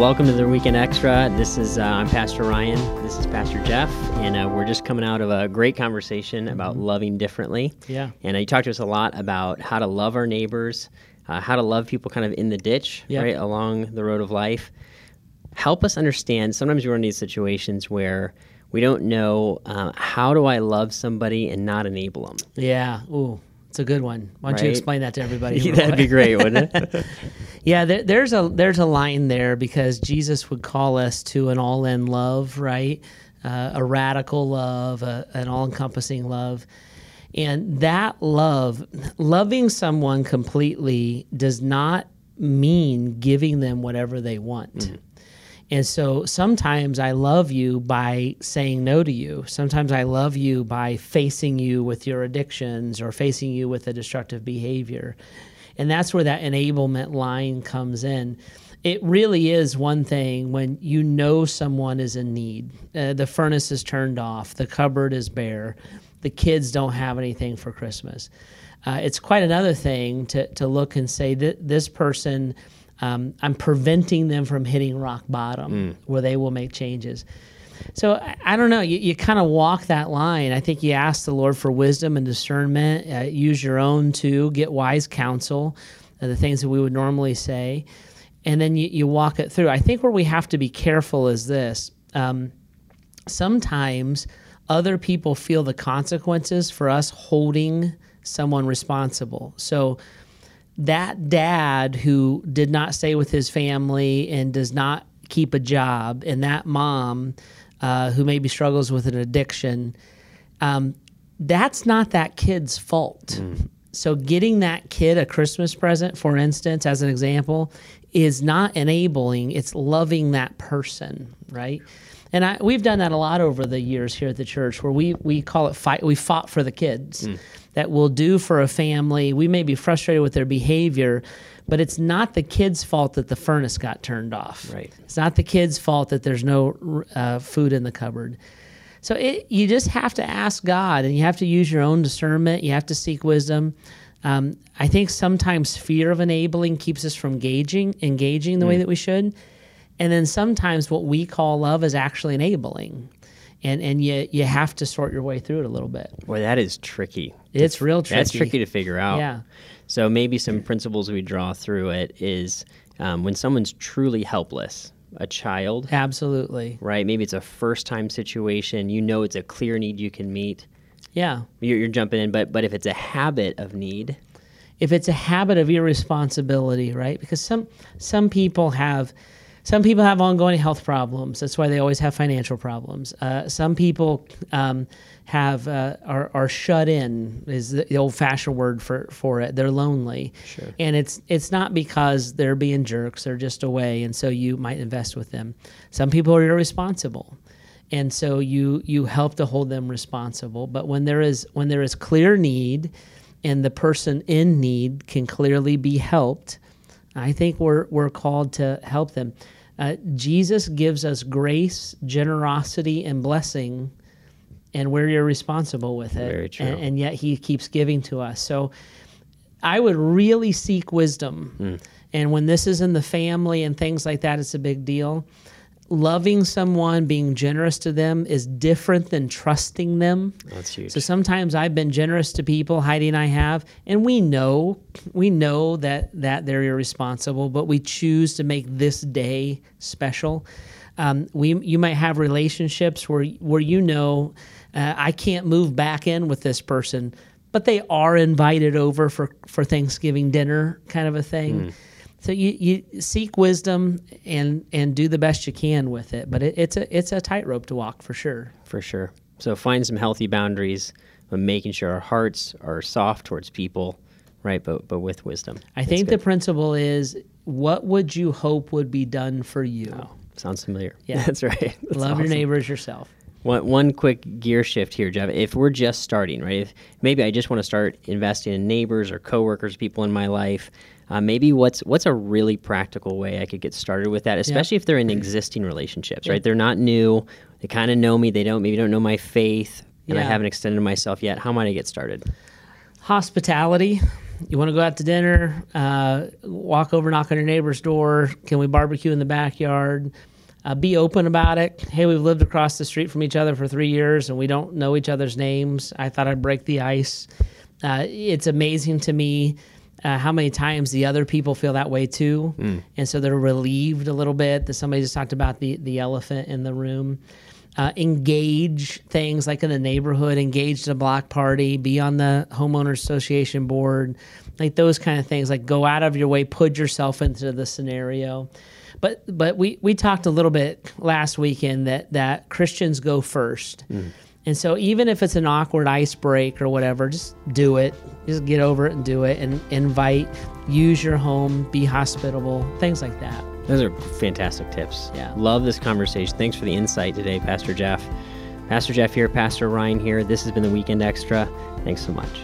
welcome to the Weekend Extra. This is uh, I'm Pastor Ryan. This is Pastor Jeff, and uh, we're just coming out of a great conversation about loving differently. Yeah. And uh, you talked to us a lot about how to love our neighbors, uh, how to love people kind of in the ditch, Yeah. right along the road of life. Help us understand. Sometimes we run into these situations where we don't know uh, how do I love somebody and not enable them. Yeah. Ooh, it's a good one. Why don't you explain that to everybody? That'd be great, wouldn't it? Yeah, there, there's a there's a line there because Jesus would call us to an all-in love, right? Uh, a radical love, a, an all-encompassing love, and that love, loving someone completely, does not mean giving them whatever they want. And so sometimes I love you by saying no to you. Sometimes I love you by facing you with your addictions or facing you with a destructive behavior. And that's where that enablement line comes in. It really is one thing when you know someone is in need. Uh, the furnace is turned off, the cupboard is bare, the kids don't have anything for Christmas. Uh, it's quite another thing to, to look and say that this person um, I'm preventing them from hitting rock bottom where they will make changes. So I, don't know. You, you kind of walk that line. I think you ask the Lord for wisdom and discernment. Uh, use your own too. Get wise counsel. Uh, the things that we would normally say, and then you, you walk it through. I think where we have to be careful is this. Um, sometimes other people feel the consequences for us holding someone responsible. So that dad who did not stay with his family and does not keep a job, and that mom uh, who maybe struggles with an addiction, um, that's not that kid's fault. So, getting that kid a Christmas present, for instance, as an example, is not enabling, it's loving that person, right? And I, we've done that a lot over the years here at the church where we, we call it fight, we fought for the kids that we'll do for a family. We may be frustrated with their behavior, but it's not the kid's fault that the furnace got turned off. Right. It's not the kid's fault that there's no uh, food in the cupboard. So it, you just have to ask God and you have to use your own discernment. You have to seek wisdom. Um, I think sometimes fear of enabling keeps us from engaging, engaging the way that we should. And then sometimes what we call love is actually enabling. And, and you, you have to sort your way through it a little bit. Boy, that is tricky. It's real tricky. That's tricky to figure out. Yeah. So maybe some principles we draw through it is um, when someone's truly helpless, a child, Absolutely. right? Maybe it's a first time situation. You know it's a clear need you can meet. Yeah. You're, you're jumping in, but but if it's a habit of need, if it's a habit of irresponsibility, right? Because some some people have some people have ongoing health problems. That's why they always have financial problems. Uh, some people um, have uh, are, are shut in is the old fashioned word for, for it. They're lonely, Sure. and it's it's not because they're being jerks. They're just away, and so you might invest with them. Some people are irresponsible, and so you you help to hold them responsible. But when there is when there is clear need, and the person in need can clearly be helped, I think we're we're called to help them. Uh, Jesus gives us grace, generosity, and blessing, and we're irresponsible with it. Very true. And, and yet He keeps giving to us. So I would really seek wisdom. And when this is in the family and things like that, it's a big deal. Loving someone, being generous to them is different than trusting them. that's huge. So sometimes I've been generous to people, Heidi and I have, and we know we know that that they're irresponsible, but we choose to make this day special. Um, we you might have relationships where where you know uh, I can't move back in with this person, but they are invited over for for Thanksgiving dinner, kind of a thing. So you, you seek wisdom and and do the best you can with it, but it, it's a it's a tightrope to walk for sure. for sure. So find some healthy boundaries, but making sure our hearts are soft towards people, right? But but with wisdom. I That's think good. the principle is what would you hope would be done for you? Oh, sounds familiar. Yeah. that's right. That's Love your awesome. neighbor as yourself. One, one quick gear shift here, Jeff. If we're just starting, right? If maybe I just want to start investing in neighbors or coworkers, people in my life. Uh, maybe what's what's a really practical way I could get started with that, especially if they're in existing relationships, right? They're not new. They kind of know me. They don't maybe don't know my faith, and I haven't extended myself yet. How might I get started? Hospitality. You want to go out to dinner? Uh, walk over, knock on your neighbor's door. Can we barbecue in the backyard? Uh, be open about it. Hey, we've lived across the street from each other for three years and we don't know each other's names. I thought I'd break the ice. Uh, it's amazing to me uh, how many times the other people feel that way too, mm. and so they're relieved a little bit that somebody just talked about the the elephant in the room. Uh, engage things like in the neighborhood, engage the block party, be on the homeowners association board, like those kind of things. Like go out of your way, put yourself into the scenario. But but we we talked a little bit last weekend that that Christians go first. Mm and so even if it's an awkward ice break or whatever, just do it. Just get over it and do it and invite, use your home, be hospitable, things like that. Those are fantastic tips. Yeah. Love this conversation. Thanks for the insight today, Pastor Jeff. Pastor Jeff here, Pastor Ryan here. This has been the Weekend Extra. Thanks so much.